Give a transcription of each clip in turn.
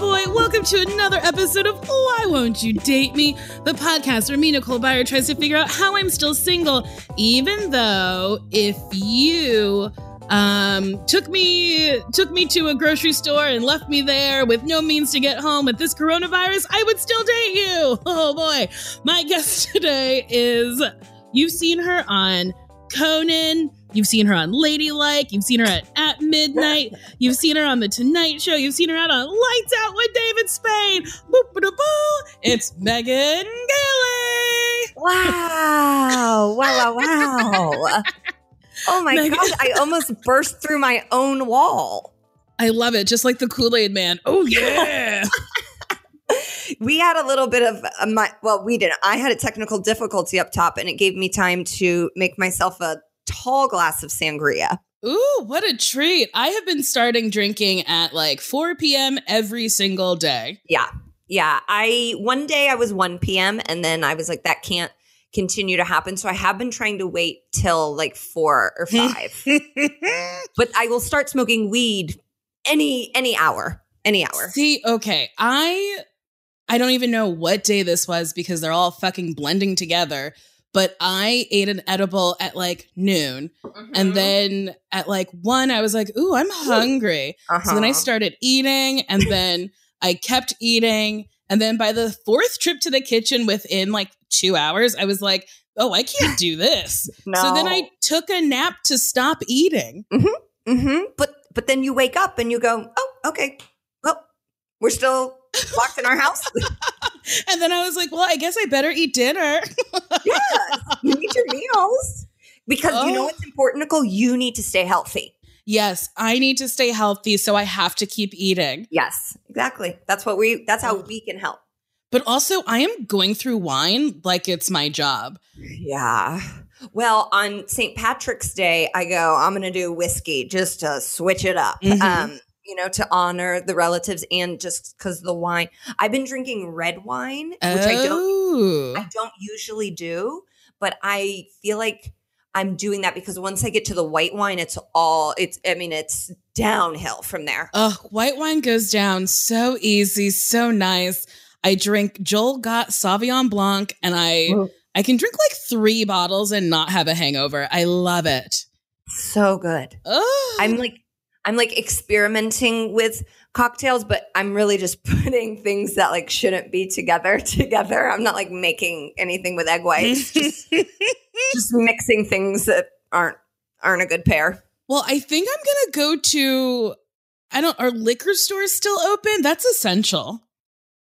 Boy, welcome to another episode of Why Won't You Date Me? The podcast where me, Nicole Byer, tries to figure out how I'm still single, even though if you um, took me took me to a grocery store and left me there with no means to get home with this coronavirus, I would still date you. Oh boy. My guest today is you've seen her on Conan, you've seen her on Ladylike, you've seen her at, at Midnight, you've seen her on The Tonight Show, you've seen her out on Lights Out with David Spade. Boop ba boo. It's Megan Gailey. Wow. Wow, wow, wow. Oh my Megan- gosh, I almost burst through my own wall. I love it, just like the Kool-Aid man. Oh yeah. We had a little bit of a, my, well, we didn't. I had a technical difficulty up top and it gave me time to make myself a tall glass of sangria. Ooh, what a treat. I have been starting drinking at like 4 p.m. every single day. Yeah. Yeah. I, one day I was 1 p.m. and then I was like, that can't continue to happen. So I have been trying to wait till like four or five, but I will start smoking weed any, any hour, any hour. See, okay, I I don't even know what day this was because they're all fucking blending together. But I ate an edible at like noon. Mm-hmm. And then at like one, I was like, ooh, I'm hungry. So then I Uh-huh. started eating and then I kept eating. And then by the fourth trip to the kitchen within like two hours, I was like, oh, I can't do this. So then I took a nap to stop eating. hmm But but then you wake up and you go, oh, okay. Well, we're still locked in our house. And then I was like, well, I guess I better eat dinner. yes, you need your meals because you know Oh. what's important, Nicole. You need to stay healthy. yes, I need to stay healthy, so I have to keep eating. Yes, exactly. That's what we. That's how we can help. But also, I am going through wine like it's my job. Yeah. Well, on St. Patrick's Day, I go. I'm going to do whiskey just to switch it up. Mhm. Um, you know, to honor the relatives and just because the wine. I've been drinking red wine, which I don't Oh. I don't usually do, but I feel like I'm doing that because once I get to the white wine, it's all it's I mean, it's downhill from there. Ugh, white wine goes down so easy, so nice. I drink Joel Gott Sauvignon Blanc, and I Ooh. I can drink like three bottles and not have a hangover. I love it. So good. Ugh. I'm like I'm like experimenting with cocktails, but I'm really just putting things that like shouldn't be together together. I'm not like making anything with egg whites. just, just mixing things that aren't aren't a good pair. well, I think I'm gonna go to. I don't. Are liquor stores still open? That's essential.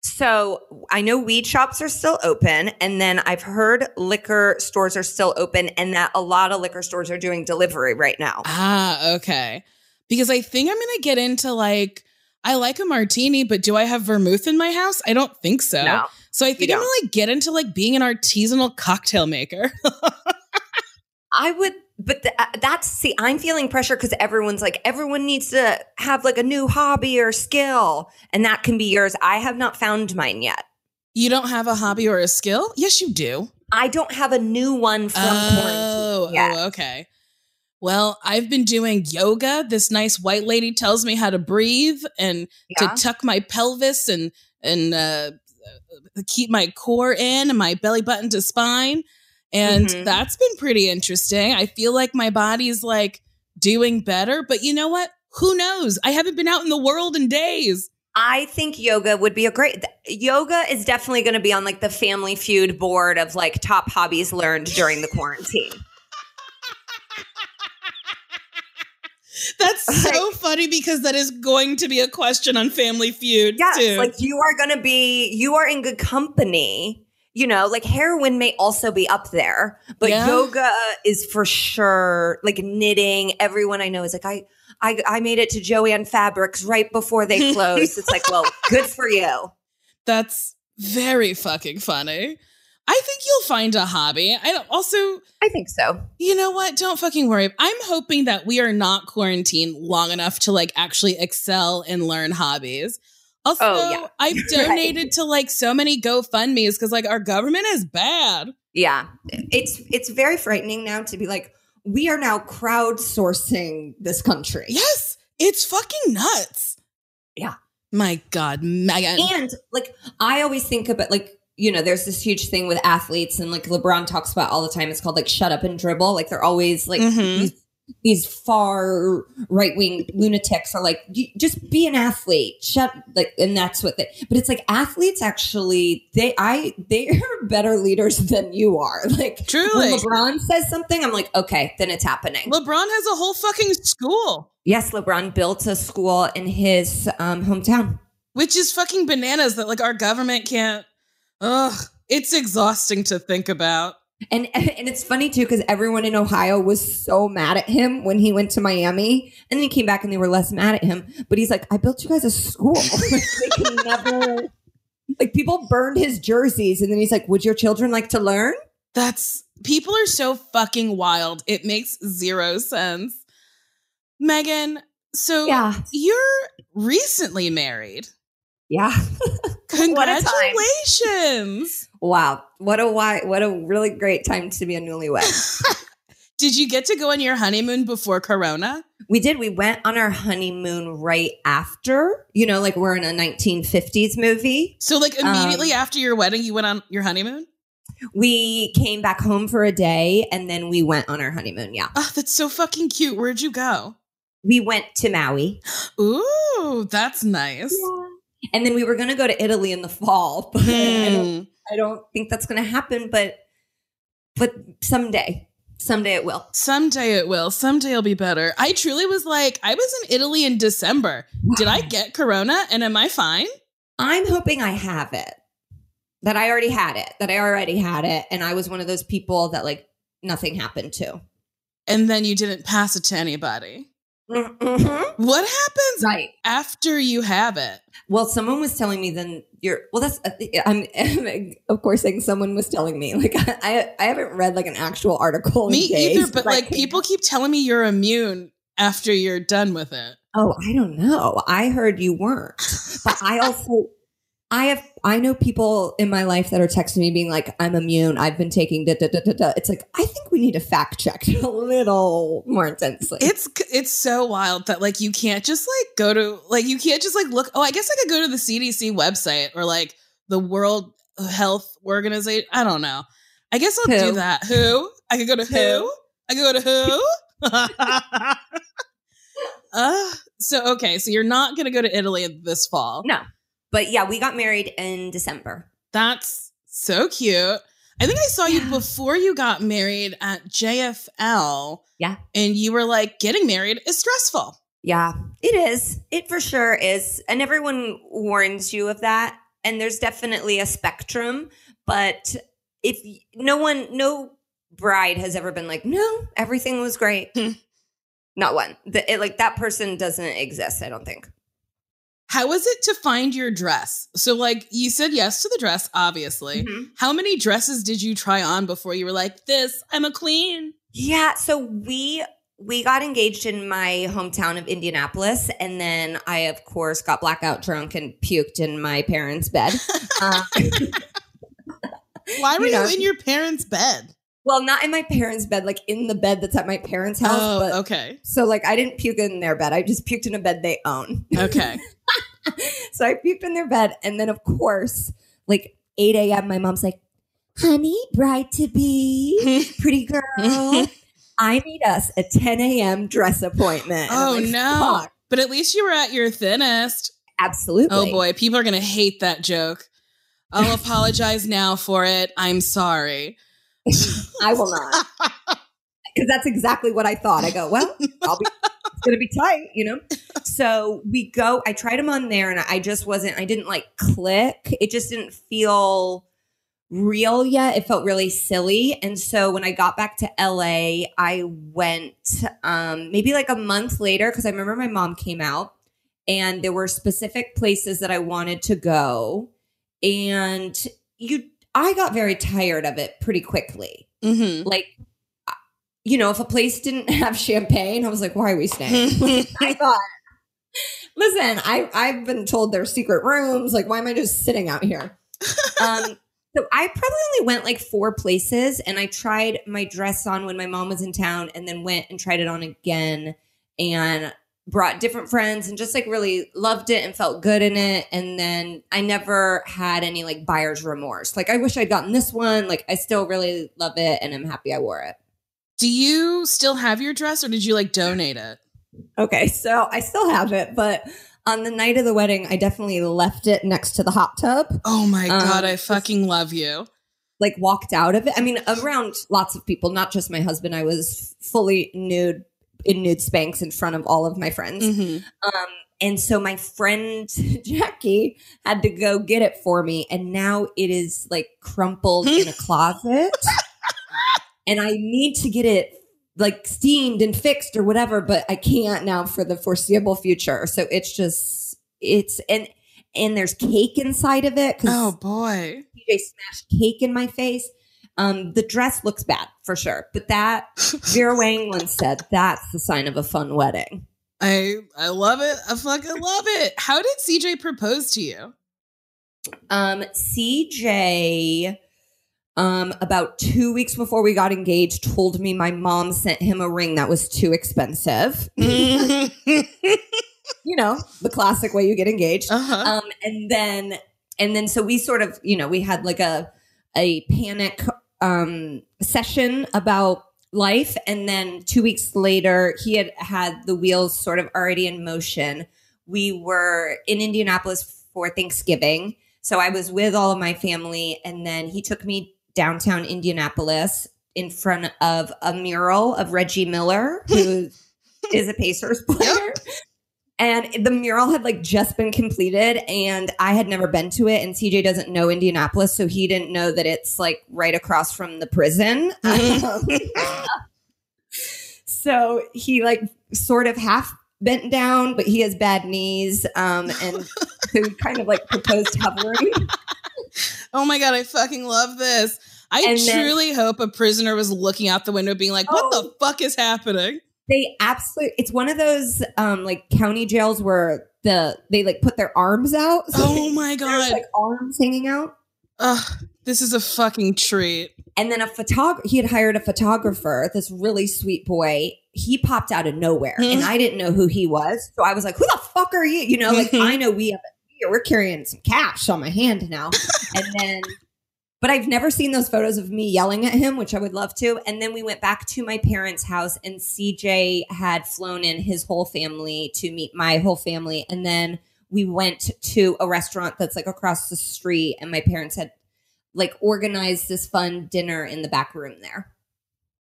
So I know weed shops are still open, and then I've heard liquor stores are still open, and that a lot of liquor stores are doing delivery right now. Ah, okay. Because I think I'm gonna get into like I like a martini, but do I have vermouth in my house? I don't think so. No, so I think I'm gonna like get into like being an artisanal cocktail maker. I would, but th- uh, that's see, I'm feeling pressure because everyone's like, everyone needs to have like a new hobby or skill, and that can be yours. I have not found mine yet. you don't have a hobby or a skill? Yes, you do. I don't have a new one from Oh, quarantine yet. oh, okay. Well, I've been doing yoga. This nice white lady tells me how to breathe and Yeah. to tuck my pelvis and and uh, keep my core in and my belly button to spine. And Mhm. that's been pretty interesting. I feel like my body's like doing better, but you know what? Who knows? I haven't been out in the world in days. I think yoga would be a great. th- Yoga is definitely going to be on like the Family Feud board of like top hobbies learned during the quarantine. That's so funny because that is going to be a question on Family Feud Yes, too. like you are going to be. You are in good company. You know, like heroin may also be up there, but Yeah. yoga is for sure. Like knitting, everyone I know is like I. I, I made it to Joann Fabrics right before they closed. it's like, well, good for you. That's very fucking funny. I think you'll find a hobby. I also, I think so. you know what? Don't fucking worry. I'm hoping that we are not quarantined long enough to like actually excel and learn hobbies. Also, Oh, yeah. I've Right. donated to like so many GoFundMe's because like our government is bad. Yeah. It's it's very frightening now to be like, we are now crowdsourcing this country. Yes, it's fucking nuts. Yeah. My God, Megan. And like I always think about like, you know, there's this huge thing with athletes and like LeBron talks about all the time. It's called like shut up and dribble. Like they're always like Mhm. these these far right wing lunatics are like, just be an athlete. Shut like and that's what they but it's like athletes actually they I they are better leaders than you are. Like Truly. when LeBron says something, I'm like, okay, then it's happening. LeBron has a whole fucking school, Yes, LeBron built a school in his um, hometown. which is fucking bananas that like our government can't. Ugh, it's exhausting to think about. And and it's funny too because everyone in Ohio was so mad at him when he went to Miami, and then he came back and they were less mad at him. But he's like, "I built you guys a school. like, never." Like people burned his jerseys, and then he's like, "Would your children like to learn?" That's people are so fucking wild. It makes zero sense. Megan, so Yeah, you're recently married. Yeah. What. Congratulations. Wow, what a why, what a really great time to be a newlywed. Did you get to go on your honeymoon before Corona? we did. We went on our honeymoon right after. You know, like we're in a 1950s movie. So, like, immediately Um, after your wedding, you went on your honeymoon? We came back home for a day, and then we went on our honeymoon. Yeah. Oh, that's so fucking cute. Where'd you go? We went to Maui. Ooh, that's nice. And then we were going to go to Italy in the fall, but I, don't, Hmm. I don't think that's going to happen. But but someday, someday it will. Someday it will. Someday it'll be better. I truly was like, I was in Italy in December. Did I get Corona and am I fine? I'm hoping I have it. That I already had it. That I already had it, and I was one of those people that like nothing happened to. And then you didn't pass it to anybody. Mm-hmm. What happens Right. after you have it? Well, someone was telling me then you're well. That's I'm, of course saying someone was telling me like I I haven't read like an actual article. Me days, either, but like people keep telling me you're immune after you're done with it. Oh, I don't know. I heard you weren't. But I also I have I know people in my life that are texting me being like, I'm immune. I've been taking da da da da da. It's like I think we need to fact check a little more intensely. It's it's so wild that like you can't just like go to like you can't just like look. Oh, I guess I could go to the CDC website or like the World Health Organization. I don't know. I guess I'll Who? do that. Who? I could go to who? Who? I could go to who? uh, so okay, so you're not gonna go to Italy this fall. no. But yeah, we got married in December. That's so cute. I think I saw you before you got married at JFL. Yeah. And you were like, getting married is stressful. Yeah, it is. It for sure is. And everyone warns you of that. and there's definitely a spectrum, but if no one, no bride has ever been like, no, everything was great. Hmm. Not one. The, it, like that person doesn't exist. I don't think. How was it to find your dress? So, like, you said yes to the dress, obviously. Mhm. How many dresses did you try on before you were like, this, I'm a queen? Yeah, so we we got engaged in my hometown of Indianapolis, and then I, of course, got blackout drunk and puked in my parents' bed. Uh, Why were You you, in your parents' bed? well, not in my parents' bed, like in the bed that's at my parents' house. Oh, but okay. so like I didn't puke in their bed. I just puked in a bed they own. Okay. so I puked in their bed, and then of course, like 8 a.m., my mom's like, "Honey, bride to be, pretty girl." I need us a 10 a.m. dress appointment. And oh, like, no. "Fuck." But at least you were at your thinnest. Absolutely. Oh, boy. People are going to hate that joke. I'll apologize now for it. I'm sorry. I will not. Because that's exactly what I thought. I go, well, I'll be, going to be tight, you know? So we go, I tried them on there and I just wasn't, I didn't like click. It just didn't feel real yet. It felt really silly. And so when I got back to LA, I went um, maybe like a month later because I remember my mom came out and there were specific places that I wanted to go. And you, I got very tired of it pretty quickly Mm-hmm. like you know if a place didn't have champagne i was like why are we staying? I thought listen i i've been told there's secret rooms. Like why am i just sitting out here? Um so i probably only went like four places and i tried my dress on when my mom was in town and then went and tried it on again and brought different friends and just like really loved it and felt good in it. And then i never had any like buyer's remorse. Like i wish i'd gotten this one. Like i still really love it and i'm happy i wore it Do you still have your dress or did you like donate it? okay so i still have it but on the night of the wedding i definitely left it next to the hot tub Oh my Um, God. I fucking love you. like walked out of it i mean around lots of people not just my husband i was fully nude in nude Spanx in front of all of my friends Mhm. Um, and so my friend Jackie had to go get it for me, and now it is like crumpled in a closet. And I need to get it like steamed and fixed or whatever, but I can't now for the foreseeable future. So it's just it's and and there's cake inside of it Oh boy. PJ smashed cake in my face. Um, the dress looks bad for sure, but that Vera Wang once said that's the sign of a fun wedding. I I love it. I fucking love it. How did CJ propose to you? Um, CJ, um, about two weeks before we got engaged, told me my mom sent him a ring that was too expensive. you know, the classic way you get engaged. uh-huh. Um, and then, and then, so we sort of, you know, we had like a a panic um session about life, and then two weeks later, he had had the wheels sort of already in motion. We were in Indianapolis for Thanksgiving. So I was with all of my family, and then he took me downtown Indianapolis in front of a mural of Reggie Miller, who is a Pacers player. And the mural had like just been completed, and I had never been to it. And CJ doesn't know Indianapolis, so he didn't know that it's like right across from the prison. so he like sort of half bent down, but he has bad knees. Um, and so he kind of like proposed hovering. oh my god, I fucking love this. I And then- truly hope a prisoner was looking out the window being like, what Oh. the fuck is happening? They absolutely it's one of those um like county jails where the they like put their arms out. So Oh my god. like arms hanging out. Ugh, this is a fucking treat. And then a photographer, he had hired a photographer, this really sweet boy. He popped out of nowhere Hmm. and I didn't know who he was. So I was like, who the fuck are you? You know, like. I know we have, we're carrying some cash on my hand now. and then, but I've never seen those photos of me yelling at him, which I would love to. And then we went back to my parents' house and CJ had flown in his whole family to meet my whole family. And then we went to a restaurant that's like across the street and my parents had like organized this fun dinner in the back room there.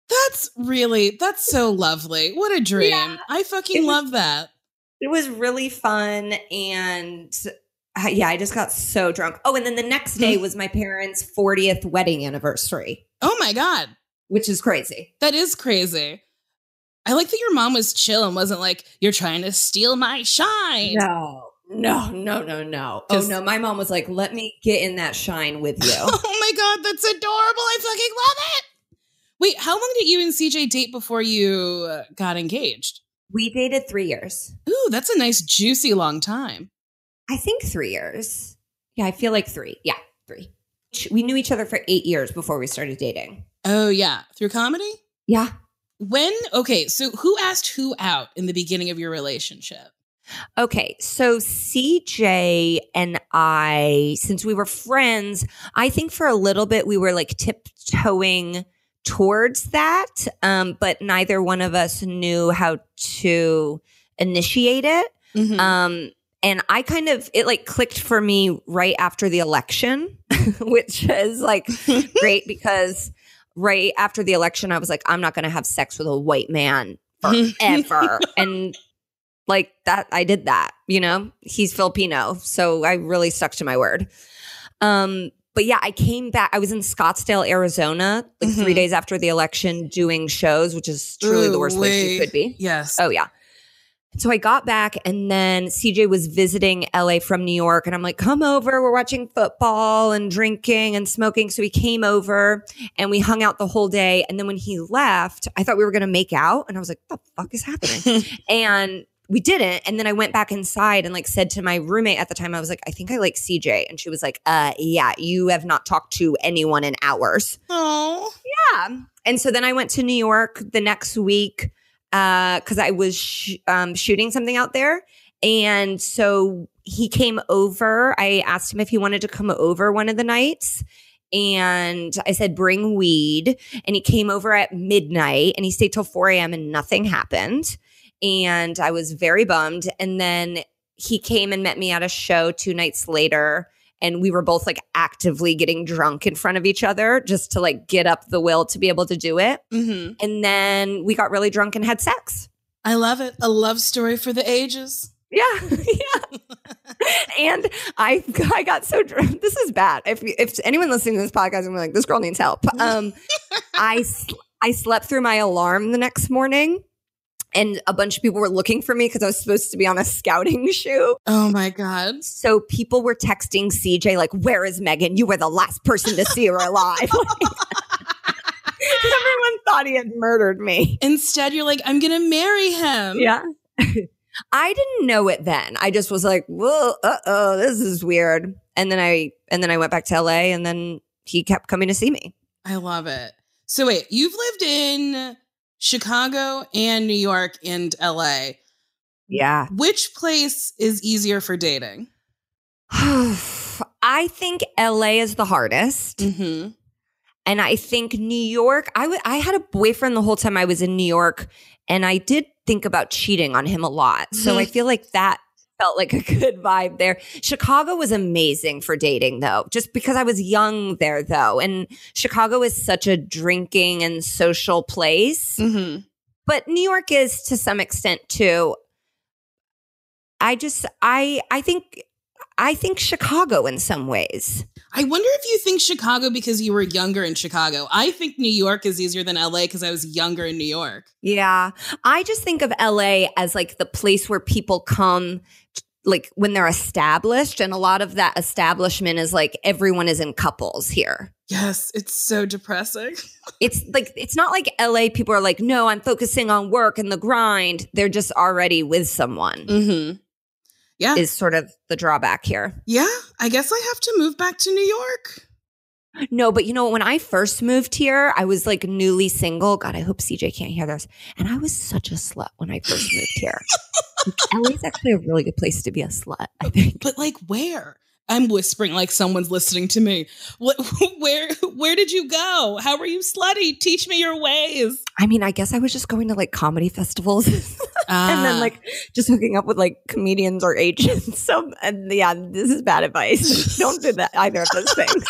That's really that's so lovely. What a dream. Yeah. I fucking was- love that. It was really fun and uh, yeah, I just got so drunk. Oh, and then the next day was my parents' 40th wedding anniversary, Oh my God. which is crazy. That is crazy. I like that your mom was chill and wasn't like, you're trying to steal my shine. No, no, no, no, no. Oh, no, my mom was like, "Let me get in that shine with you." Oh my God, that's adorable. I fucking love it. Wait, how long did you and CJ date before you uh, got engaged? We dated three years. Ooh, that's a nice, juicy long time. I think three years. Yeah, I feel like three. Yeah, three. We knew each other for eight years before we started dating. Oh, yeah. Through comedy? Yeah. When, okay, so who asked who out in the beginning of your relationship? Okay, so CJ and I, since we were friends, I think for a little bit we were like tiptoeing towards that, um, but neither one of us knew how to initiate it. Mhm. Um, and I kind of, it like clicked for me right after the election, which is like great because right after the election, I was like, I'm not going to have sex with a white man forever. and like that, I did that, you know, he's Filipino. So I really stuck to my word. Um, but yeah, I came back. I was in Scottsdale, Arizona, like three Mhm. days after the election doing shows, which is truly the worst place you could be. Yes. Oh yeah. So I got back and then CJ was visiting LA from New York and I'm like, come over. We're watching football and drinking and smoking. So he came over and we hung out the whole day. And then when he left, I thought we were going to make out. And I was like, the fuck is happening? and we didn't. And then I went back inside and like said to my roommate at the time, I was like, I think I like CJ. And she was like, uh, yeah, you have not talked to anyone in hours. Oh. Yeah. And so then I went to New York the next week because I was sh- um, shooting something out there. And so he came over. I asked him if he wanted to come over one of the nights. And I said, bring weed. And he came over at midnight and he stayed till 4 a.m. and nothing happened. And I was very bummed. And then he came and met me at a show two nights later and we were both like actively getting drunk in front of each other just to like get up the will to be able to do it. hmm And then we got really drunk and had sex. I love it. A love story for the ages. Yeah, yeah. and I I got so drunk. This is bad. If if anyone listening to this podcast, I'm like, this girl needs help. Um, I I slept through my alarm the next morning. And a bunch of people were looking for me because I was supposed to be on a scouting shoot. Oh my God. So people were texting CJ like, "Where is Megan? You were the last person to see her alive." Everyone thought he had murdered me. Instead, you're like, I'm going to marry him. Yeah. I didn't know it then. I just was like, "Whoa, uh oh, this is weird." And then I and then I went back to LA, and then he kept coming to see me. I love it. So wait, you've lived in Chicago and New York and LA. Yeah. Which place is easier for dating? I think LA is the hardest. Mm-hmm. And I think New York, I w- I had a boyfriend the whole time I was in New York, and I did think about cheating on him a lot. So I feel like that felt like a good vibe there. Chicago was amazing for dating, though, just because I was young there, though. And Chicago is such a drinking and social place. Mm-hmm. But New York is to some extent too. I just, I, I think. I think Chicago in some ways. I wonder if you think Chicago because you were younger in Chicago. I think New York is easier than LA because I was younger in New York. Yeah. I just think of LA as like the place where people come like when they're established and a lot of that establishment is like everyone is in couples here. Yes, it's so depressing. It's like it's not like LA people are like no, I'm focusing on work and the grind. They're just already with someone. Mm-hmm. Yeah. Is sort of the drawback here. yeah. I guess I have to move back to New York. No, but you know, when I first moved here, I was like newly single. God, I hope CJ can't hear this. And I was such a slut when I first moved here. LA is actually a really good place to be a slut, I think. But like where? I'm whispering like someone's listening to me. What where where did you go? How were you slutty? Teach me your ways. I mean, I guess I was just going to like comedy festivals and Ah. then like just hooking up with like comedians or agents. So, and yeah, this is bad advice. Don't do that either of those things.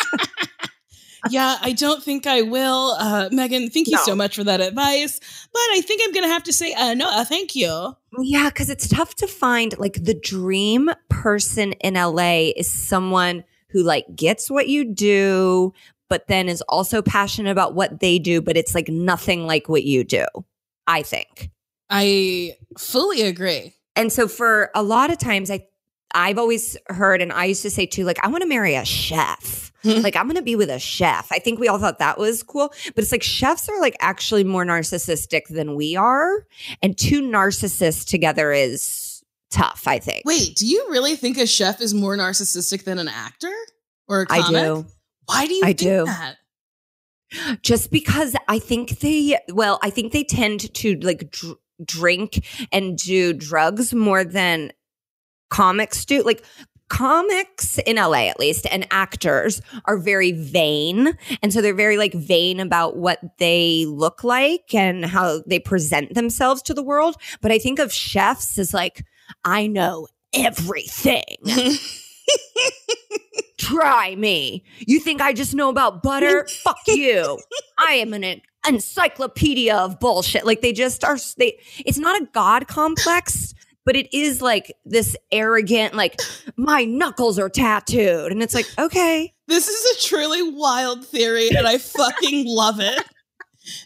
Yeah, I don't think I will. Uh, Megan, thank you No. so much for that advice. But I think I'm going to have to say, uh, no, uh, thank you. Yeah, because it's tough to find like the dream person in LA is someone who like gets what you do, but then is also passionate about what they do, but it's like nothing like what you do, I think. I fully agree. And so for a lot of times I I've always heard and I used to say too, like, I want to marry a chef. Hmm. like I'm gonna be with a chef. I think we all thought that was cool. But it's like chefs are like actually more narcissistic than we are. And two narcissists together is tough, I think. Wait, do you really think a chef is more narcissistic than an actor or a comic? I do. Why do you I think do. that? just because I think they, well, I think they tend to like dr- drink and do drugs more than comics do. Like comics in LA, at least, and actors are very vain. And so they're very like vain about what they look like and how they present themselves to the world. But I think of chefs as like, I know everything. Try me. You think I just know about butter? Fuck you. I am an encyclopedia of bullshit. Like they just are. They. It's not a god complex, but it is like this arrogant. Like my knuckles are tattooed, and it's like okay. This is a truly wild theory, and I fucking love it.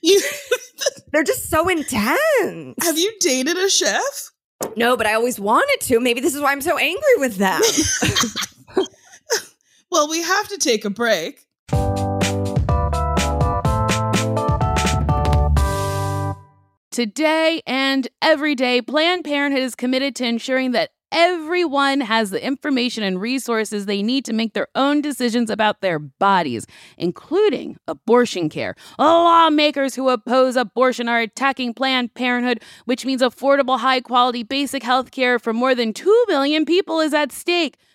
You They're just so intense. have you dated a chef? no, but I always wanted to. Maybe this is why I'm so angry with them. Well, we have to take a break. Today and every day, Planned Parenthood is committed to ensuring that everyone has the information and resources they need to make their own decisions about their bodies, including abortion care. Lawmakers who oppose abortion are attacking Planned Parenthood, which means affordable, high quality, basic health care for more than 2 million people is at stake.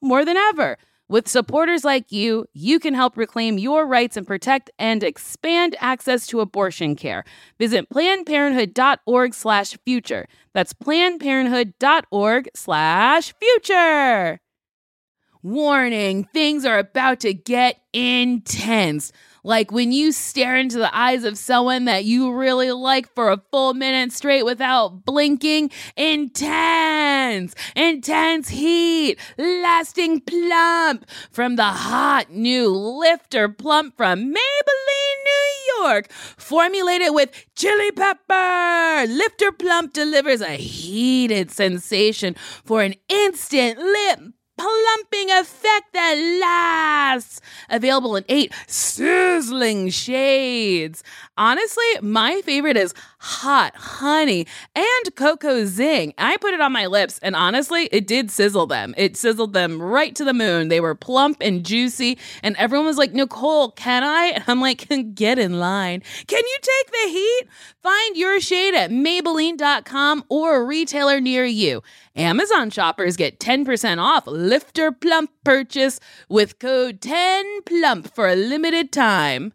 more than ever. With supporters like you, you can help reclaim your rights and protect and expand access to abortion care. Visit plannedparenthood.org/future. That's plannedparenthood.org/future. Warning, things are about to get intense. Like when you stare into the eyes of someone that you really like for a full minute straight without blinking. Intense, intense heat, lasting plump from the hot new Lifter Plump from Maybelline, New York. Formulated with chili pepper, Lifter Plump delivers a heated sensation for an instant lip plumping effect that lasts. Available in eight sizzling shades. Honestly, my favorite is hot honey and cocoa zing. I put it on my lips, and honestly, it did sizzle them. It sizzled them right to the moon. They were plump and juicy, and everyone was like, Nicole, can I? And I'm like, get in line. Can you take the heat? Find your shade at Maybelline.com or a retailer near you. Amazon shoppers get 10% off Lifter Plump purchase with code 10PLUMP for a limited time.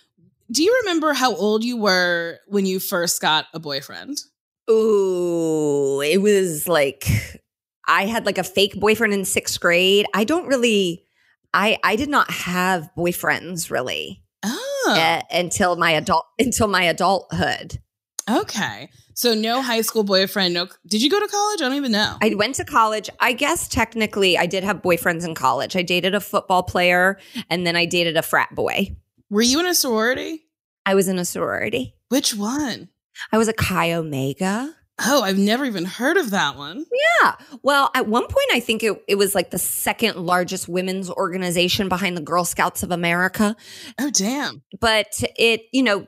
do you remember how old you were when you first got a boyfriend? Ooh, it was like I had like a fake boyfriend in sixth grade. I don't really, I I did not have boyfriends really Oh, uh, until my adult until my adulthood. okay. So no high school boyfriend. No. Did you go to college? I don't even know. I went to college. I guess technically I did have boyfriends in college. I dated a football player and then I dated a frat boy. Were you in a sorority? I was in a sorority. Which one? I was a Chi Omega. Oh, I've never even heard of that one. Yeah. Well, at one point, I think it, it was like the second largest women's organization behind the Girl Scouts of America. Oh, damn. But it, you know,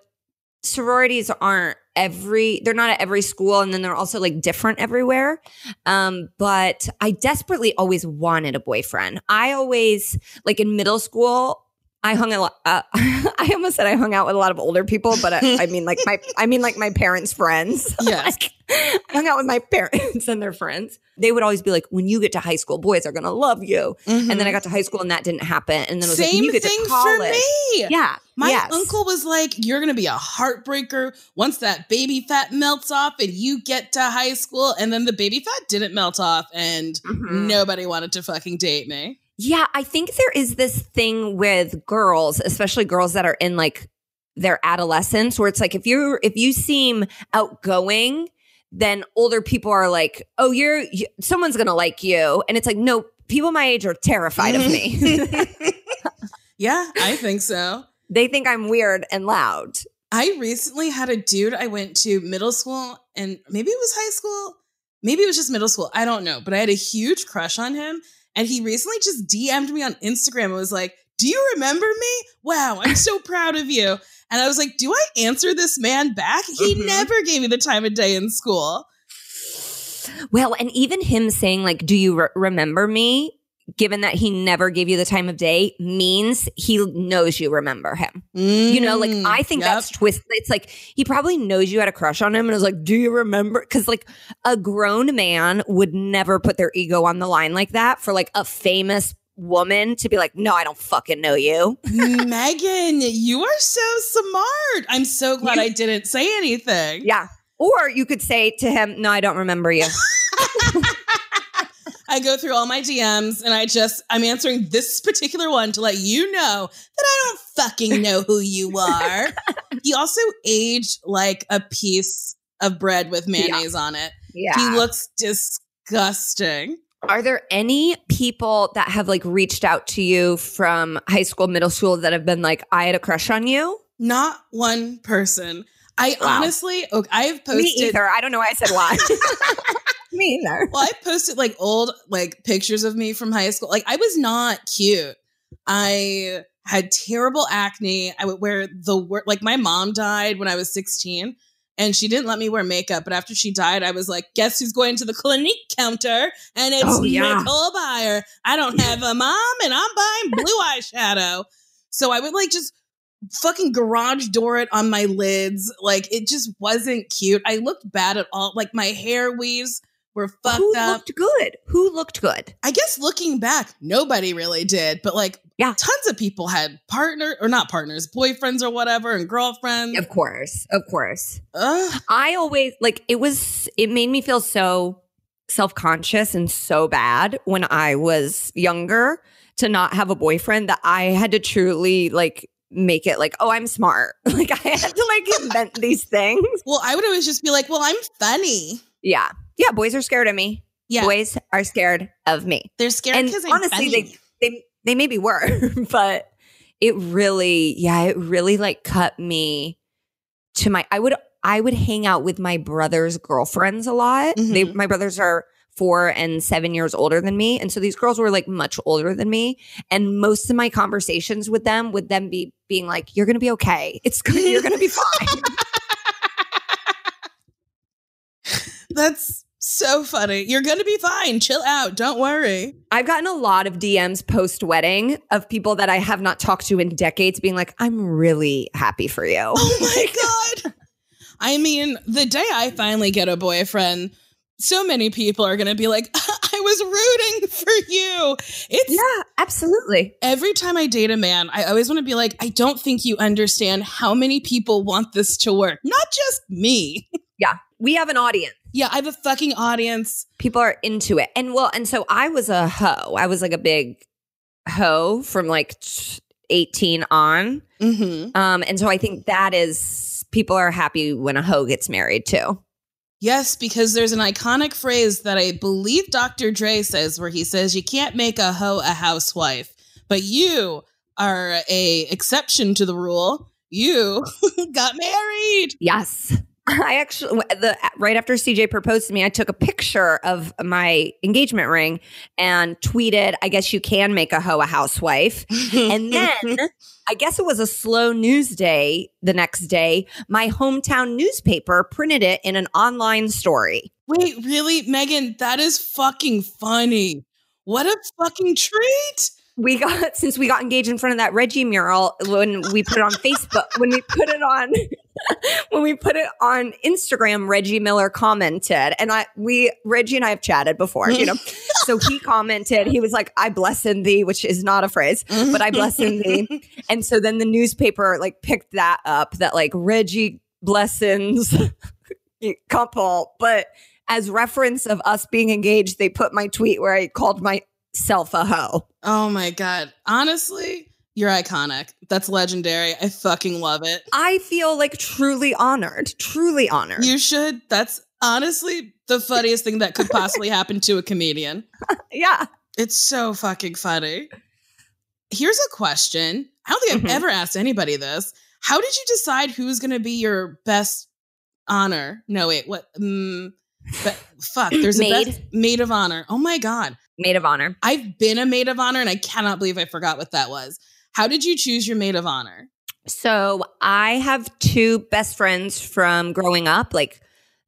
sororities aren't every, they're not at every school. And then they're also like different everywhere. Um, but I desperately always wanted a boyfriend. I always, like in middle school, I hung a lot. Uh, I almost said I hung out with a lot of older people, but I, I mean like my I mean like my parents' friends. Yes. Like, I hung out with my parents and their friends. They would always be like, "When you get to high school, boys are gonna love you." And then I got to high school, and that didn't happen. And then it was like, Mm-hmm. Same "When you get thing to college, for me. yeah, My yes. uncle was like, You're going to be a heartbreaker once that baby fat melts off and you get to high school. And then the baby fat didn't melt off and Mhm. nobody wanted to fucking date me. Yeah, I think there is this thing with girls, especially girls that are in like their adolescence where it's like if you if you seem outgoing, then older people are like, "Oh, you're you, someone's going to like you." And it's like, "No, people my age are terrified of me." yeah, I think so. they think I'm weird and loud. I recently had a dude I went to middle school and maybe it was high school. Maybe it was just middle school. I don't know. But I had a huge crush on him. And he recently just DM'd me on Instagram and was like, Do you remember me? Wow, I'm so proud of you. And I was like, Do I answer this man back? He Mhm. never gave me the time of day in school. Well, and even him saying like, "Do you re- remember me?" Given that he never gave you the time of day means he knows you remember him. You know, like Mm, I think yep. that's twisted. It's like he probably knows you had a crush on him and was like, "Do you remember?" Because like a grown man would never put their ego on the line like that for like a famous woman to be like, "No, I don't fucking know you." Megan, you are so smart. I'm so glad You- I didn't say anything. Yeah. Or you could say to him, "No, I don't remember you." I go through all my DMs and I just I'm answering this particular one to let you know that I don't fucking know who you oh are. he also aged like a piece of bread with mayonnaise on it. yeah. He looks disgusting. Are there any people that have like reached out to you from high school, middle school that have been like, "I had a crush on you"? Not one person. I Wow. honestly, okay, I've posted Me either. I don't know why I said why. Me either. Well, I posted like old like pictures of me from high school. Like I was not cute. I had terrible acne. I would wear the wor- like my mom died when I was 16 and she didn't let me wear makeup. But after she died, I was like, guess who's going to the Clinique counter? And it's Oh, yeah. Nicole Byer. I don't have a mom and I'm buying blue eyeshadow. So I would like just fucking garage door it on my lids. Like it just wasn't cute. I looked bad at all. Like my hair weaves were fucked Who up. looked good? Who looked good? I guess looking back, nobody really did, but like, Yeah. tons of people had partner or not partners, boyfriends or whatever, and girlfriends. Of course, of course. Ugh. I always like it was it made me feel so self-conscious and so bad when I was younger to not have a boyfriend that I had to truly like make it like, oh, I'm smart. Like I had to like invent these things. Well, I would always just be like, well, I'm funny. Yeah. Yeah, boys are scared of me. Yeah, Boys are scared of me. they're scared because I'm honestly, funny. they they they maybe were, but it really, yeah, it really like cut me to my. I would I would hang out with my brother's girlfriends a lot. They Mhm. my brothers are four and seven years older than me, and so these girls were like much older than me. And most of my conversations with them would them be being like, "You're gonna be okay. It's you're gonna be fine." That's so funny. You're gonna be fine. Chill out. Don't worry. I've gotten a lot of DMs post wedding of people that I have not talked to in decades being like, I'm really happy for you. Oh my god. I mean, the day I finally get a boyfriend, so many people are gonna be like, I was rooting for you. It's yeah, absolutely. every time I date a man, I always want to be like, I don't think you understand how many people want this to work. Not just me. Yeah, we have an audience. Yeah, I have a fucking audience. People are into it. And well, and so I was a hoe. I was like a big hoe from like 18 on. Mm-hmm. Um, and so I think that is people are happy when a hoe gets married too. Yes, because there's an iconic phrase that I believe Dr. Dre says where he says you can't make a hoe a housewife, but you are a exception to the rule. You got married. Yes. I actually the right after CJ proposed to me, I took a picture of my engagement ring and tweeted, I guess you can make a hoe a housewife. And then I guess it was a slow news day the next day. My hometown newspaper printed it in an online story. Wait, really, Megan? That is fucking funny. What a fucking treat. We got since we got engaged in front of that Reggie mural when we put it on Facebook, when we put it on when we put it on Instagram, Reggie Miller commented. And I we Reggie and I have chatted before, you know. so he commented, he was like, I bless in thee, which is not a phrase, but I bless in thee. And so then the newspaper like picked that up that like Reggie blessings couple, but as reference of us being engaged, they put my tweet where I called myself a hoe. Oh my God. Honestly, you're iconic. That's legendary. I fucking love it. I feel like truly honored, truly honored. You should. That's honestly the funniest thing that could possibly happen to a comedian. yeah. It's so fucking funny. Here's a question. I don't think I've Mhm. ever asked anybody this. How did you decide who's going to be your best honor? No, wait, what? Mm, but fuck, there's a Maid. best maid of honor. Oh my god, Maid of honor. I've been a maid of honor, and I cannot believe I forgot what that was. How did you choose your maid of honor? So I have two best friends from growing up, like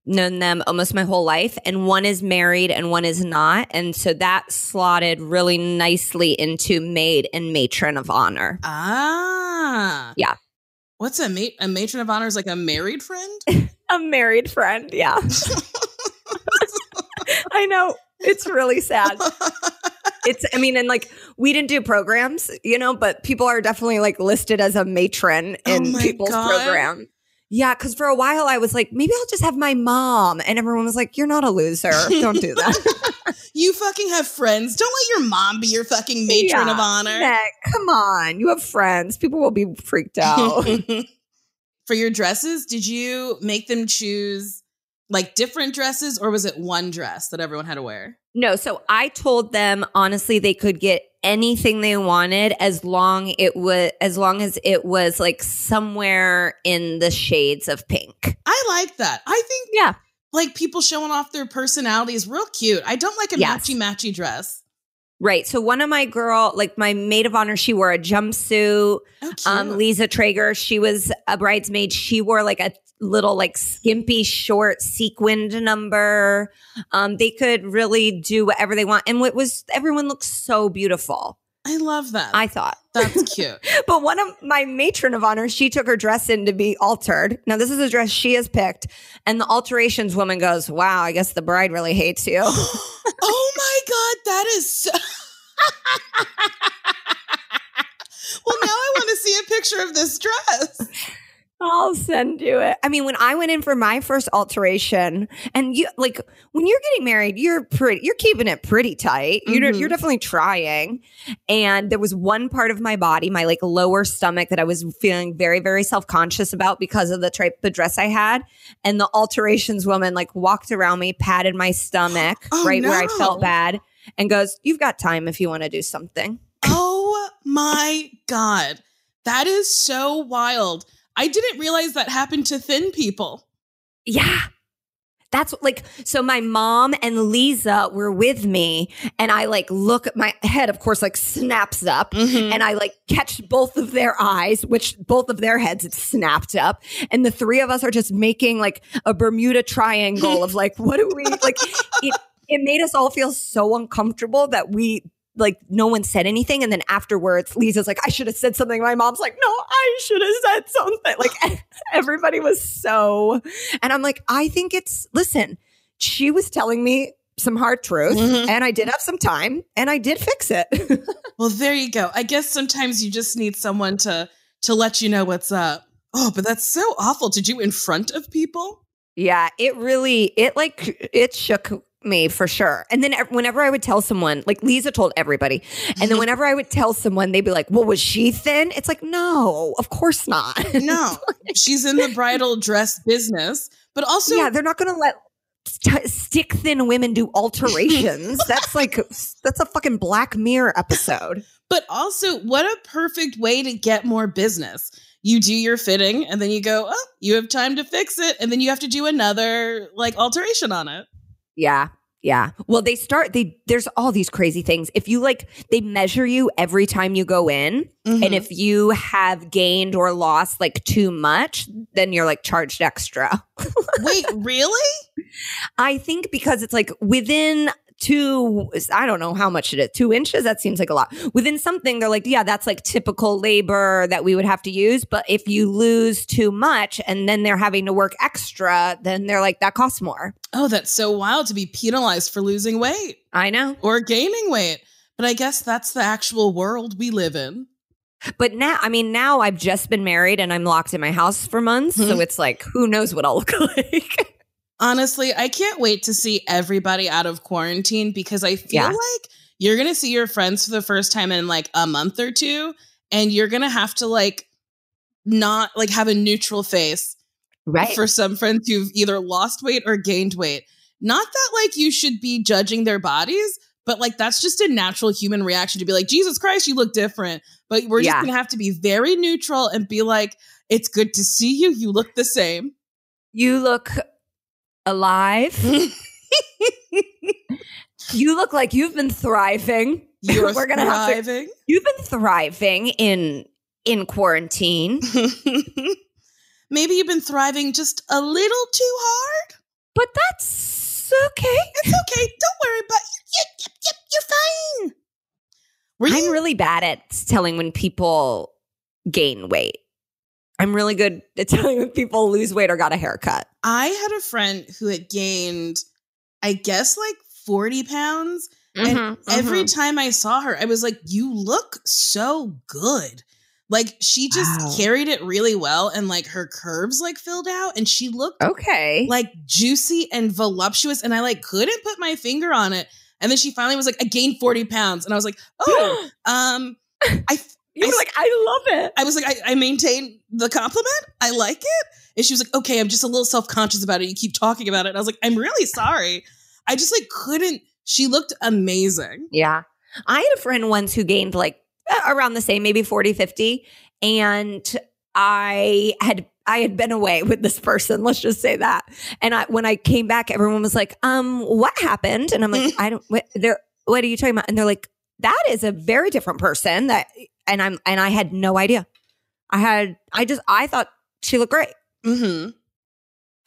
known them almost my whole life, and one is married and one is not. And so that slotted really nicely into maid and matron of honor. Ah, Yeah. What's a mate? A matron of honor is like a married friend. A married friend, yeah. I know. It's really sad. It's I mean, and like we didn't do programs, you know, but people are definitely like listed as a matron Oh in my people's God. program. Yeah, because for a while I was like, maybe I'll just have my mom. And everyone was like, You're not a loser. Don't do that. you fucking have friends. Don't let your mom be your fucking matron Yeah. of honor. Come on. You have friends. People will be freaked out. For your dresses, did you make them choose like different dresses or was it one dress that everyone had to wear? no, so I told them honestly they could get anything they wanted as long it was as long as it was like somewhere in the shades of pink. I like that. I think Yeah. like people showing off their personality is real cute. I don't like a Yes. matchy matchy dress. Right. So one of my girl, like my maid of honor, she wore a jumpsuit. Oh. Um, Lisa Traeger, she was a bridesmaid. She wore like a little like skimpy short sequined number. Um, they could really do whatever they want. And what was everyone looks so beautiful. I love that. I thought. That's cute. But one of my matron of honor, she took her dress in to be altered. Now, this is a dress she has picked. And the alterations woman goes, Wow, I guess the bride really hates you. oh my god, that is so Well, now I want to see a picture of this dress. I'll send you it. I mean, when I went in for my first alteration, and you like when you're getting married, you're pretty, you're keeping it pretty tight. You're Mhm. you're definitely trying. And there was one part of my body, my like lower stomach, that I was feeling very very self conscious about because of the type of dress I had. And the alterations woman like walked around me, patted my stomach Oh, right where I felt bad, and goes, "You've got time if you want to do something." Oh my god. That is so wild. I didn't realize that happened to thin people. Yeah. That's like, so my mom and Lisa were with me, and I like look at my head, of course, like snaps up, Mm-hmm. and I like catch both of their eyes, which both of their heads had snapped up. And the three of us are just making like a Bermuda triangle of like, what do we like? It, it made us all feel so uncomfortable that we like no one said anything. And then afterwards, Lisa's like, I should have said something. My mom's like, no, I should have said something. Like everybody was so, and I'm like, I think it's, listen, she was telling me some hard truth Mhm. and I did have some time and I did fix it. Well, there you go. I guess sometimes you just need someone to to let you know what's up. Oh, but that's so awful to do in front of people. yeah, it really, it like, it shook me for sure. And then whenever I would tell someone, like Lisa told everybody, and then whenever I would tell someone, they'd be like, well, was she thin? It's like, no, of course not. No, she's in the bridal dress business, but also yeah, they're not going to let st- stick thin women do alterations. that's like that's a fucking Black Mirror episode. but also what a perfect way to get more business. You do your fitting and then you go, "Oh, you have time to fix it." And then you have to do another like alteration on it. Yeah. Yeah. Well, they start they there's all these crazy things. If you like they measure you every time you go in Mhm. and if you have gained or lost like too much, then you're like charged extra. Wait, really? I think because it's like within two, I don't know how much it is, two inches. That seems like a lot. Within something, they're like, yeah, that's like typical labor that we would have to use. But if you lose too much and then they're having to work extra, then they're like, that costs more. Oh, that's so wild to be penalized for losing weight I know. or gaining weight. But I guess that's the actual world we live in. But now, I mean, now I've just been married and I'm locked in my house for months. So Mhm. it's like, who knows what I'll look like. Honestly, I can't wait to see everybody out of quarantine because I feel Yeah. like you're going to see your friends for the first time in like a month or two and you're going to have to like not like have a neutral face right. for some friends who've either lost weight or gained weight. Not that like you should be judging their bodies, but like that's just a natural human reaction to be like, Jesus Christ, you look different. But we're just gonna have to be very neutral and be like, it's good to see you. You look the same. you look alive. you look like you've been thriving. You're We're gonna have to thriving. You've been thriving in in quarantine, Maybe you've been thriving just a little too hard. but that's okay. It's okay. Don't worry about you. Yep, yep, you're fine. I'm really bad at telling when people gain weight. I'm really good at telling when people lose weight or got a haircut. I had a friend who had gained, I guess, like 40 pounds. And Mhm, every mhm. time I saw her, I was like, you look so good. Like she just Wow. carried it really well and like her curves like filled out and she looked okay. like juicy and voluptuous. And I like couldn't put my finger on it. And then she finally was like, I gained 40 pounds. And I was like, oh, um, I you were like, I love it. I was like, I, I maintain the compliment. I like it. And she was like, okay, I'm just a little self conscious about it. You keep talking about it. And I was like, I'm really sorry. I just like couldn't. She looked amazing. Yeah. I had a friend once who gained like around the same, maybe 40, 50. And I had I had been away with this person, let's just say that. And I when I came back, everyone was like, um, what happened? And I'm like, I don't what they're what are you talking about? And they're like, that is a very different person that and I'm and I had no idea. I had I just I thought she looked great. Mm-hmm.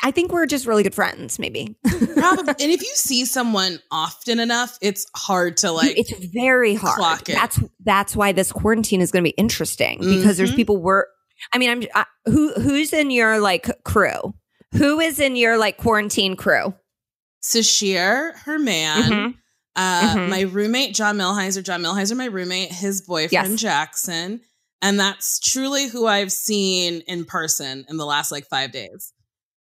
I think we're just really good friends, maybe. Probably. and if you see someone often enough, it's hard to like. it's very hard. it. That's that's why this quarantine is going to be interesting because there's Mhm. people we're. I mean, I'm I, who who's in your like crew? Who is in your like quarantine crew? Sasheer, her man, Mhm. Uh, Mhm. my roommate John Milhiser, John Milhiser, my roommate, his boyfriend Yes. Jackson, and that's truly who I've seen in person in the last like five days.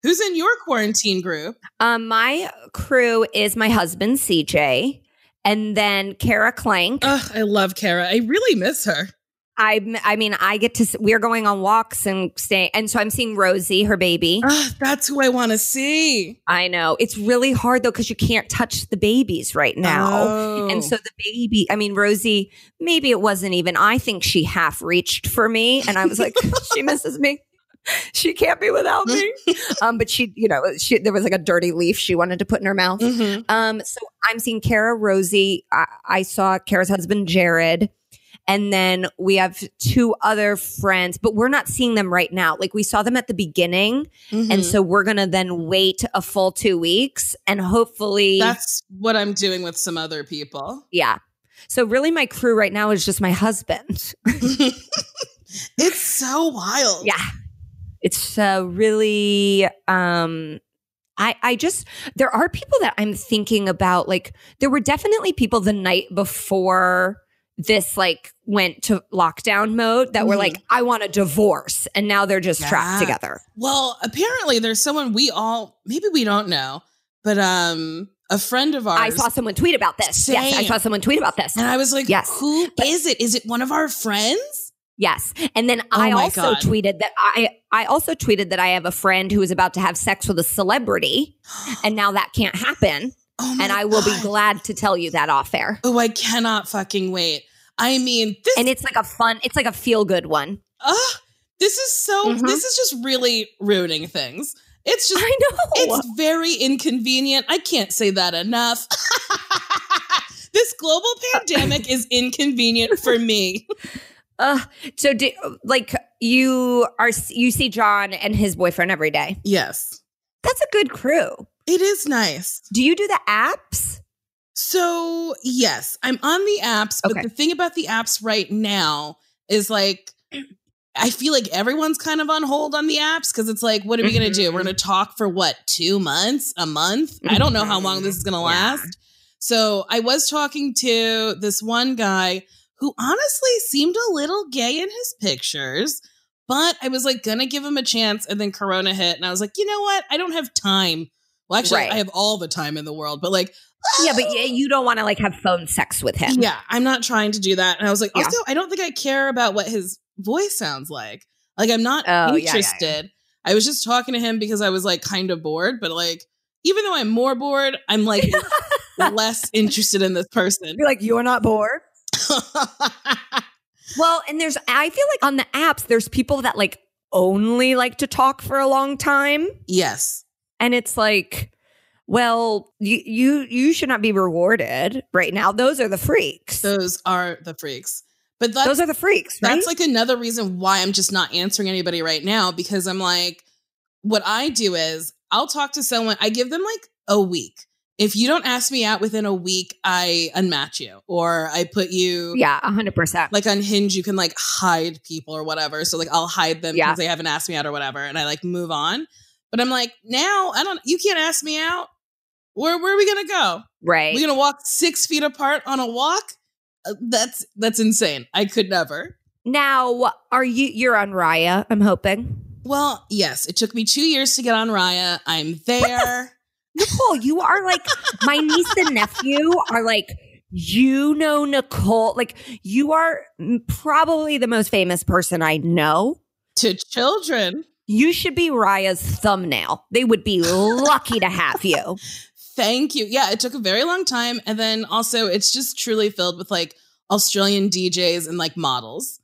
Who's in your quarantine group? Um, my crew is my husband CJ, and then Kara Klenk. Ugh, I love Kara. I really miss her. I I mean, I get to. We're going on walks and staying, and so I'm seeing Rosie, her baby. Ugh, that's who I want to see I know it's really hard though because you can't touch the babies right now. Oh. And so the baby, I mean, Rosie, maybe it wasn't even, I think she half reached for me. And I was like, she misses me. She can't be without me. Um, but she, you know, she, there was like a dirty leaf she wanted to put in her mouth. Mhm. Um, so I'm seeing Kara, Rosie. I, I saw Kara's husband, Jared. And then we have two other friends, but we're not seeing them right now. Like we saw them at the beginning. And Mhm. so we're going to then wait a full two weeks and hopefully. that's what I'm doing with some other people. Yeah. So really my crew right now is just my husband. it's so wild. yeah. It's uh, really um I I just there are people that I'm thinking about like there were definitely people the night before this like went to lockdown mode that were Mhm. like I want a divorce and now they're just Yeah. trapped together. Well, apparently there's someone we all maybe we don't know, but um a friend of ours I saw someone tweet about this. Yes, I saw someone tweet about this. and I was like, Yes. who is But- it? Is it one of our friends? Yes. And then Oh I also God. tweeted that I I also tweeted that I have a friend who is about to have sex with a celebrity and now that can't happen Oh and I will be glad to tell you that off air. Oh, I cannot fucking wait. I mean, this And it's like a fun it's like a feel good one. ah, this is so Mhm. this is just really ruining things. It's just I know. it's very inconvenient. I can't say that enough. this global pandemic is inconvenient for me. Uh, so do, like you are you see John and his boyfriend every day. Yes. That's a good crew. It is nice. Do you do the apps? So, yes, I'm on the apps, but Okay. the thing about the apps right now is like I feel like everyone's kind of on hold on the apps because it's like, what are we going to do? We're going to talk for what, two months, a month? I don't know how long this is going to Mm-hmm. Yeah. last. So I was talking to this one guy who honestly seemed a little gay in his pictures, but I was like, going to give him a chance. And then Corona hit. And I was like, you know what? I don't have time. Well, actually, Right. I have all the time in the world, but like, Yeah, but you don't want to like have phone sex with him. yeah, I'm not trying to do that. And I was like, Yeah. also, I don't think I care about what his voice sounds like. Like, I'm not Oh, yeah, yeah, yeah. interested. I was just talking to him because I was like kind of bored, but like, even though I'm more bored, I'm like less interested in this person. Be like, you're not bored. Well, and there's, I feel like on the apps, there's people that like only like to talk for a long time. yes. And it's like, well, you, you, you should not be rewarded right now. Those are the freaks. Those are the freaks. But that's, Those are the freaks, right? that's like another reason why I'm just not answering anybody right now because I'm like, what I do is I'll talk to someone, I give them like a week. If you don't ask me out within a week, I unmatch you or I put you yeah, hundred percent. like on Hinge, you can like hide people or whatever. So like I'll hide them because Yeah. they haven't asked me out or whatever, and I like move on. But I'm like, now I don't. You can't ask me out. Where where are we gonna go? Right. We're gonna walk six feet apart on a walk. Uh, that's that's insane. I could never. now, are you? You're on Raya. I'm hoping. Well, yes, it took me two years to get on Raya. I'm there. Nicole, you are like my niece and nephew are like you know Nicole. Like you are probably the most famous person I know. to children. You should be Raya's thumbnail. They would be lucky to have you. Thank you. Yeah, it took a very long time. And then also, it's just truly filled with like Australian DJs and like models.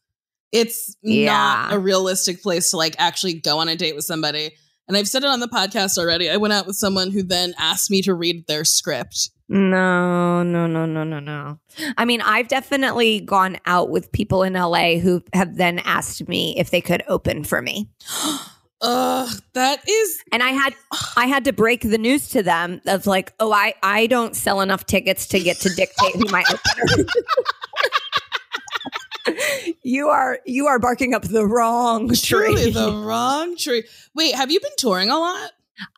It's not a realistic place to like actually go on a date with somebody. And I've said it on the podcast already. I went out with someone who then asked me to read their script. No, no, no, no, no, no. I mean, I've definitely gone out with people in LA who have then asked me if they could open for me. Ugh, that is And I had I had to break the news to them of like, oh, I I don't sell enough tickets to get to dictate who my opener. you are you are barking up the wrong truly tree. the wrong tree. Wait, have you been touring a lot?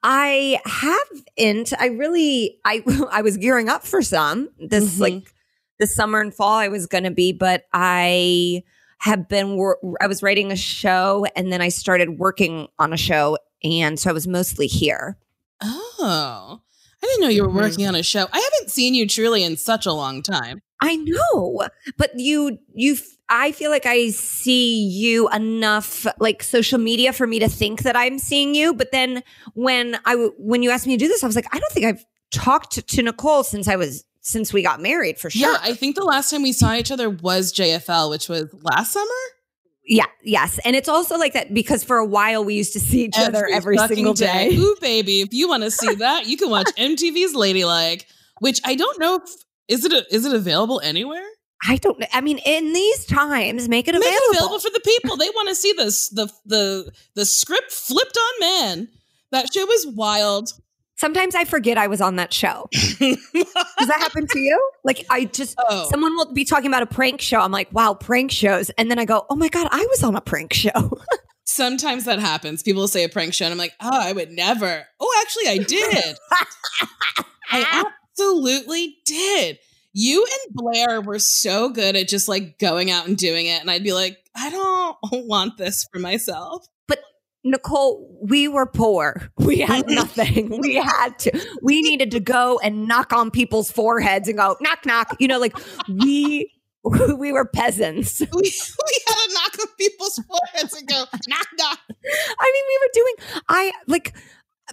I haven't. I really. I I was gearing up for some this Mhm. like this summer and fall. I was going to be, but I have been. wor- I was writing a show, and then I started working on a show, and so I was mostly here. Oh. I didn't know you were Mhm. working on a show. I haven't seen you truly in such a long time. I know, but you you. I feel like I see you enough, like social media, for me to think that I'm seeing you. But then when I, when you asked me to do this, I was like, I don't think I've talked to, to Nicole since I was since we got married for sure. Yeah, I think the last time we saw each other was JFL, which was last summer. Yeah, yes. And it's also like that because for a while we used to see each other every single day. Ooh, baby, if you want to see that, you can watch MTV's Ladylike, which I don't know if is it a, is it available anywhere? I don't know. I mean, in these times, make it Make available. it available for the people. They want to see this the the the script flipped on man. That show was wild. Sometimes I forget I was on that show. Does that happen to you? Like, I just, oh, someone will be talking about a prank show. I'm like, wow, prank shows. And then I go, oh my God, I was on a prank show. sometimes that happens. People say a prank show, and I'm like, oh, I would never. Oh, actually, I did. I absolutely did. You and Blair were so good at just like going out and doing it. And I'd be like, I don't want this for myself. Nicole, we were poor. We had nothing. we had to. We needed to go and knock on people's foreheads and go knock knock. You know, like we we were peasants. We, we had to knock on people's foreheads and go, knock, knock. I mean, we were doing. I like.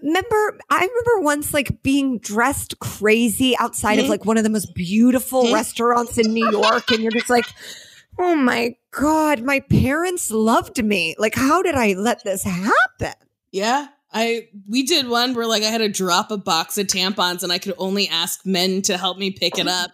Remember, I remember once like being dressed crazy outside of Mhm. like one of the most beautiful Mhm. restaurants in New York, and you're just like, "Oh my god, my parents loved me. Like, how did I let this happen?" Yeah. I we did one where like I had to drop a box of tampons and I could only ask men to help me pick it up.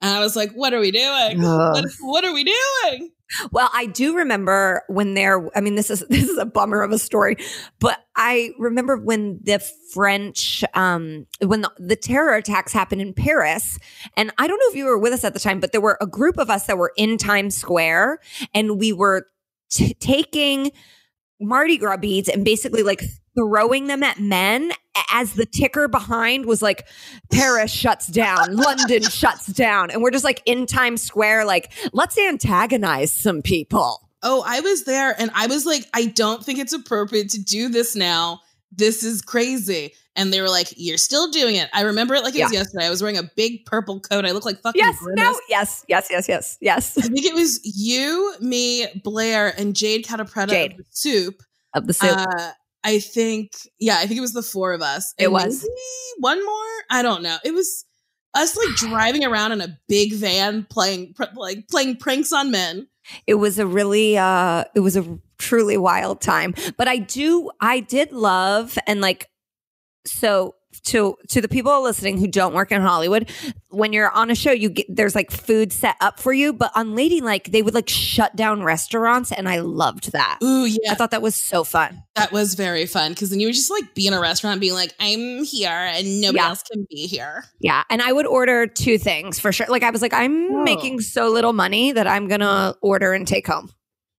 And I was like, what are we doing? What, what are we doing? Well, I do remember when there. I mean, this is this is a bummer of a story, but I remember when the French, um, when the, the terror attacks happened in Paris, and I don't know if you were with us at the time, but there were a group of us that were in Times Square, and we were t- taking Mardi Gras beads and basically like throwing them at men as the ticker behind was like Paris shuts down, London shuts down. And we're just like in Times Square, like, let's antagonize some people. Oh, I was there and I was like, I don't think it's appropriate to do this now. This is crazy. And they were like, You're still doing it. I remember it like it was yesterday. I was wearing a big purple coat. I look like fucking Yes, Grimace. no, yes, yes, yes, yes, yes. I think it was you, me, Blair, and Jade Catta-Preta Jade. of the soup. Of the soup. Uh, I think, yeah, I think it was the four of us. It And was. one more. I don't know. It was us like driving around in a big van playing pr- like playing pranks on men. it was a really uh it was a truly wild time but i do i did love and like so to to the people listening who don't work in hollywood when you're on a show you get there's like food set up for you but on ladylike they would like shut down restaurants and i loved that Ooh, yeah, i thought that was so fun that was very fun because then you would just like be in a restaurant being like, I'm here and nobody Yeah. else can be here. yeah and i would order two things for sure like i was like i'm Oh. making so little money that i'm gonna order and take home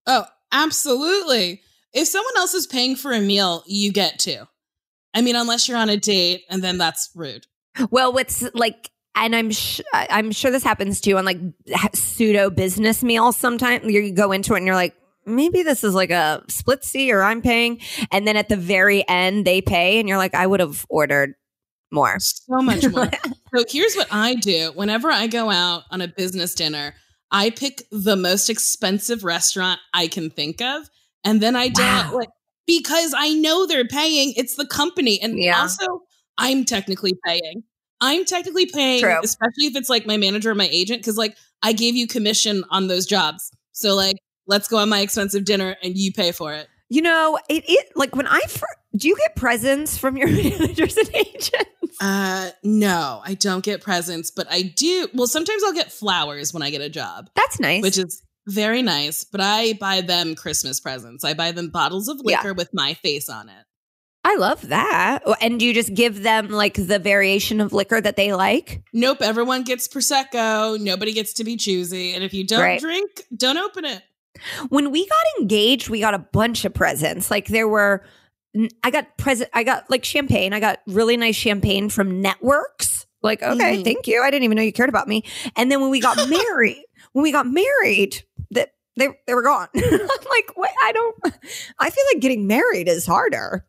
Oh, absolutely. If someone else is paying for a meal, you get to. I mean, unless you're on a date, and then that's rude. Well, what's like, and I'm sh- I'm sure this happens to you on like pseudo business meals. Sometimes you go into it and you're like, maybe this is like a split C or I'm paying, and then at the very end they pay, and you're like, I would have ordered more. So much more. so here's what I do whenever I go out on a business dinner, I pick the most expensive restaurant I can think of. And then I don't Wow. like because I know they're paying. It's the company. And Yeah. also I'm technically paying. I'm technically paying, True. especially if it's like my manager or my agent, because like I gave you commission on those jobs. So like let's go on my expensive dinner and you pay for it. You know, it, it like when I fir- Do you get presents from your managers and agents? Uh, no, I don't get presents, but I do. Well, sometimes I'll get flowers when I get a job, That's nice. which is very nice. But I buy them Christmas presents. I buy them bottles of Yeah. liquor with my face on it. I love that. And do you just give them like the variation of liquor that they like? Nope, everyone gets prosecco. Nobody gets to be choosy, and if you don't Right. drink, don't open it. When we got engaged, we got a bunch of presents. Like there were I got present I got like champagne. I got really nice champagne from Networks. Like, okay, Mhm. thank you. I didn't even know you cared about me. And then when we got married, when we got married, they they were gone. I'm like, wait, I don't I feel like getting married is harder.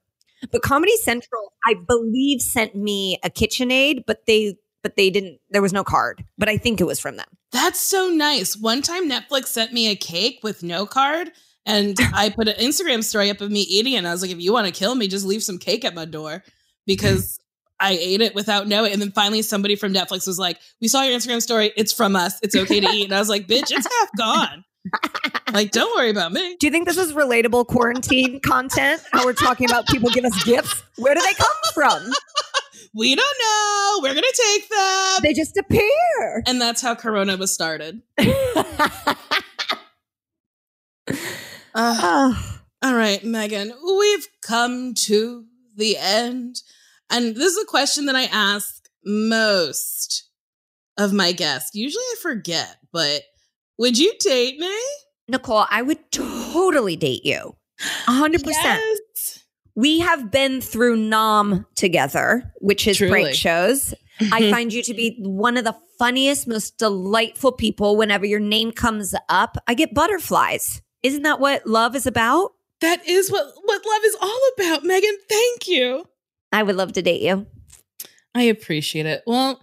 But Comedy Central, I believe, sent me a KitchenAid, but they but they didn't there was no card. But I think it was from them. That's so nice. One time Netflix sent me a cake with no card, and I put an Instagram story up of me eating it. And I was like, if you want to kill me, just leave some cake at my door because I ate it without knowing. And then finally, somebody from Netflix was like, We saw your Instagram story. It's from us. It's okay to eat. And I was like, Bitch, it's half gone. Like, don't worry about me. Do you think this is relatable quarantine content? How we're talking about people give us gifts? Where do they come from? We don't know. We're going to take them. They just appear. And that's how Corona was started. Uh, Oh, All right, Megan, we've come to the end. And this is a question that I ask most of my guests. Usually I forget, but would you date me? Nicole, I would totally date you. 100%. Yes. We have been through NOM together, which is Truly. prank shows. I mm-hmm. find you to be one of the funniest, most delightful people. Whenever your name comes up, I get butterflies. Isn't that what love is about? that is what, what love is all about, Megan. Thank you. I would love to date you. I appreciate it. Well,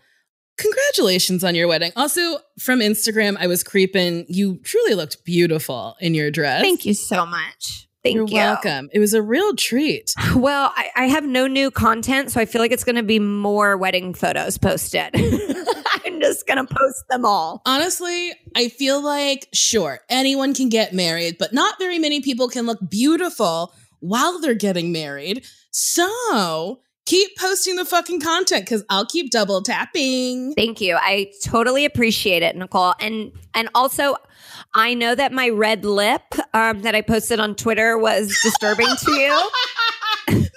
congratulations on your wedding. Also, from Instagram, I was creeping. You truly looked beautiful in your dress. Thank you so much. Thank You're you. welcome. It was a real treat. Well, I, I have no new content, so I feel like it's going to be more wedding photos posted. I'm just going to post them all. Honestly, I feel like, sure, anyone can get married, but not very many people can look beautiful while they're getting married. So keep posting the fucking content because I'll keep double tapping. Thank you. I totally appreciate it, Nicole. And and also, I know that my red lip um, that I posted on Twitter was disturbing to you. Megan!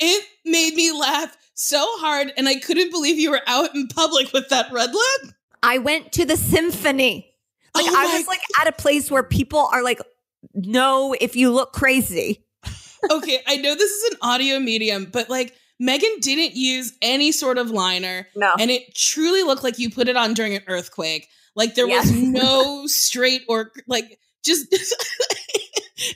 it made me laugh so hard, and I couldn't believe you were out in public with that red lip. I went to the symphony. Like Oh I was like at a place where people are like, "No, if you look crazy." Okay, I know this is an audio medium, but like Megan didn't use any sort of liner. No. And it truly looked like you put it on during an earthquake. Like there was no straight or like just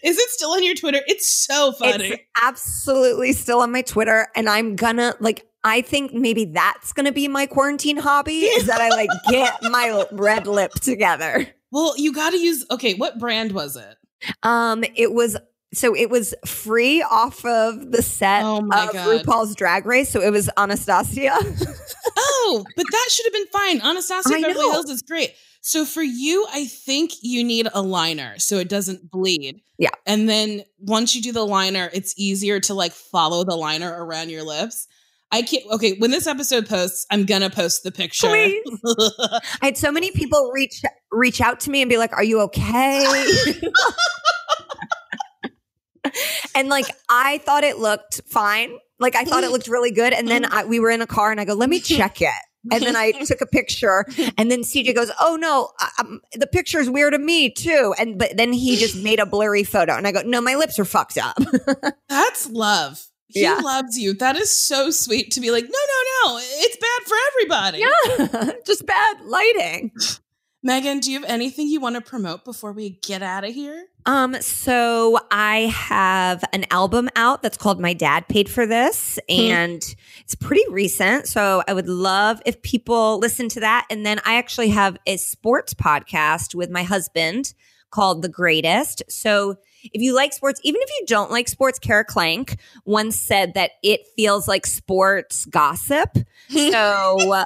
Is it still on your Twitter? It's so funny. It's absolutely still on my Twitter, and I'm gonna like. I think maybe that's gonna be my quarantine hobby is that I like get my red lip together. well, you got to use Okay, what brand was it? Um, it was so it was free off of the set Oh of God. RuPaul's Drag Race, so it was Anastasia. Oh, but that should have been fine. Anastasia I Beverly know. Hills is great. So for you, I think you need a liner so it doesn't bleed. Yeah. And then once you do the liner, it's easier to like follow the liner around your lips. I can't. Okay, when this episode posts, I'm gonna post the picture. I had so many people reach reach out to me and be like, "Are you okay?" And like I thought it looked fine. Like I thought it looked really good, and then I, we were in a car, and I go, "Let me check it." And then I took a picture, and then CJ goes, "Oh no, um, the picture's weird to me too." And but then he just made a blurry photo, and I go, "No, my lips are fucked up." That's love. He Yeah. loves you. That is so sweet to be like, no, no, no, it's bad for everybody. yeah, just bad lighting. Megan, do you have anything you want to promote before we get out of here? Um, so I have an album out that's called My Dad Paid for This, and it's pretty recent. So I would love if people listen to that. And then I actually have a sports podcast with my husband called The Greatest. So if you like sports, even if you don't like sports, Kara Klenk once said that it feels like sports gossip. So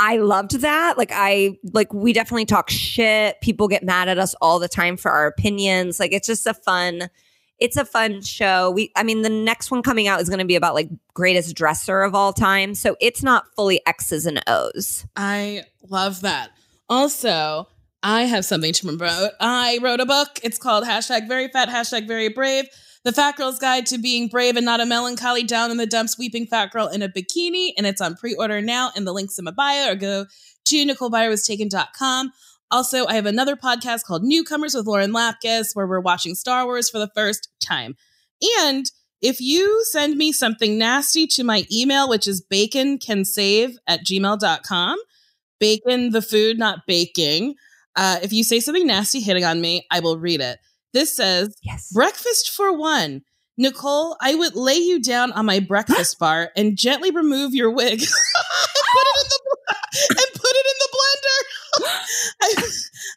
I loved that. Like I like we definitely talk shit. People get mad at us all the time for our opinions. Like it's just a fun it's a fun show. We, I mean, the next one coming out is going to be about like greatest dresser of all time. So it's not fully X's and O's. I love that. Also, I have something to promote. I wrote a book. It's called hashtag very fat, hashtag very brave. The Fat Girl's Guide to Being Brave and Not a Melancholy Down in the Dumps Weeping Fat Girl in a Bikini. And it's on pre order now, and the link's in my bio, or go to NicoleByerWasTaken.com. Also, I have another podcast called Newcomers with Lauren Lapkus, where we're watching Star Wars for the first time. And if you send me something nasty to my email, which is baconcansave at gmail.com, bacon, the food, not baking. Uh, if you say something nasty hitting on me, I will read it. This says, Yes. Breakfast for one. Nicole, I would lay you down on my breakfast bar and gently remove your wig and put it in the and put it in the blender. I,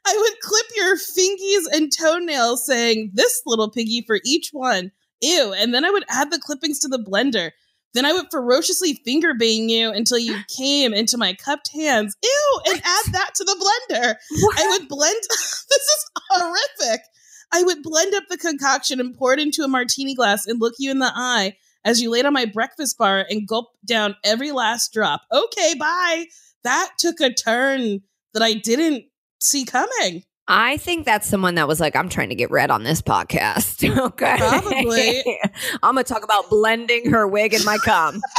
I would clip your fingies and toenails, saying, "This little piggy for each one." Ew, and then I would add the clippings to the blender. Then I would ferociously finger bang you until you came into my cupped hands. Ew, and add that to the blender. I would blend. this is horrific. I would blend up the concoction and pour it into a martini glass and look you in the eye as you laid on my breakfast bar and gulp down every last drop. Okay, bye. That took a turn that I didn't see coming. I think that's someone that was like, I'm trying to get red on this podcast. Okay. Probably. I'm going to talk about blending her wig and my cum.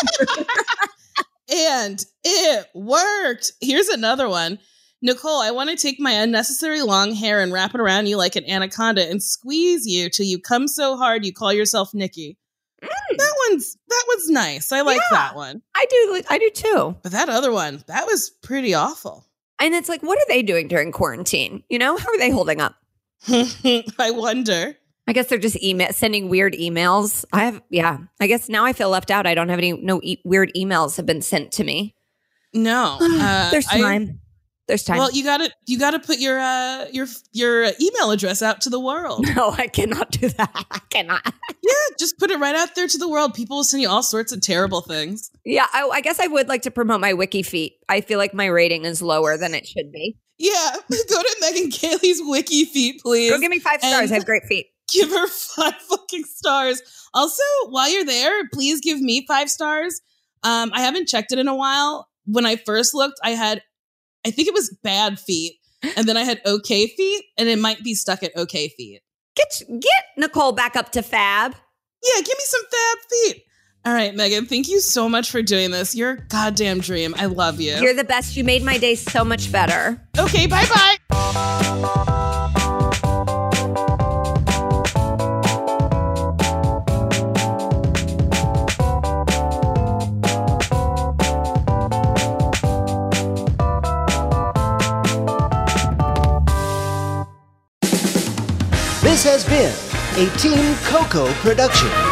And it worked. Here's another one. Nicole, I want to take my unnecessary long hair and wrap it around you like an anaconda and squeeze you till you come so hard you call yourself Nikki. That one's that was nice. I like Mm. Yeah. that one. I do. I do too. But that other one, that was pretty awful. And it's like, what are they doing during quarantine? You know, how are they holding up? I wonder. I guess they're just email sending weird emails. I have, yeah. I guess now I feel left out. I don't have any no e- weird emails have been sent to me. No. Uh, There's time. There's time. well, you got to you got to put your uh your your email address out to the world. no, I cannot do that. I cannot. yeah, just put it right out there to the world. People will send you all sorts of terrible things. Yeah, I, I guess I would like to promote my wiki feet. I feel like my rating is lower than it should be. Yeah, go to Megan Gailey's wiki feet, please. Go give me five stars. I have great feet. give her five fucking stars. Also, while you're there, please give me five stars. Um, I haven't checked it in a while. When I first looked, I had, I think it was bad feet, and then I had okay feet, and it might be stuck at okay feet. Get get Nicole back up to fab. Yeah, give me some fab feet. All right, Megan, thank you so much for doing this. You're a goddamn dream. I love you. You're the best. You made my day so much better. okay, bye bye. Has been a Team Coco production.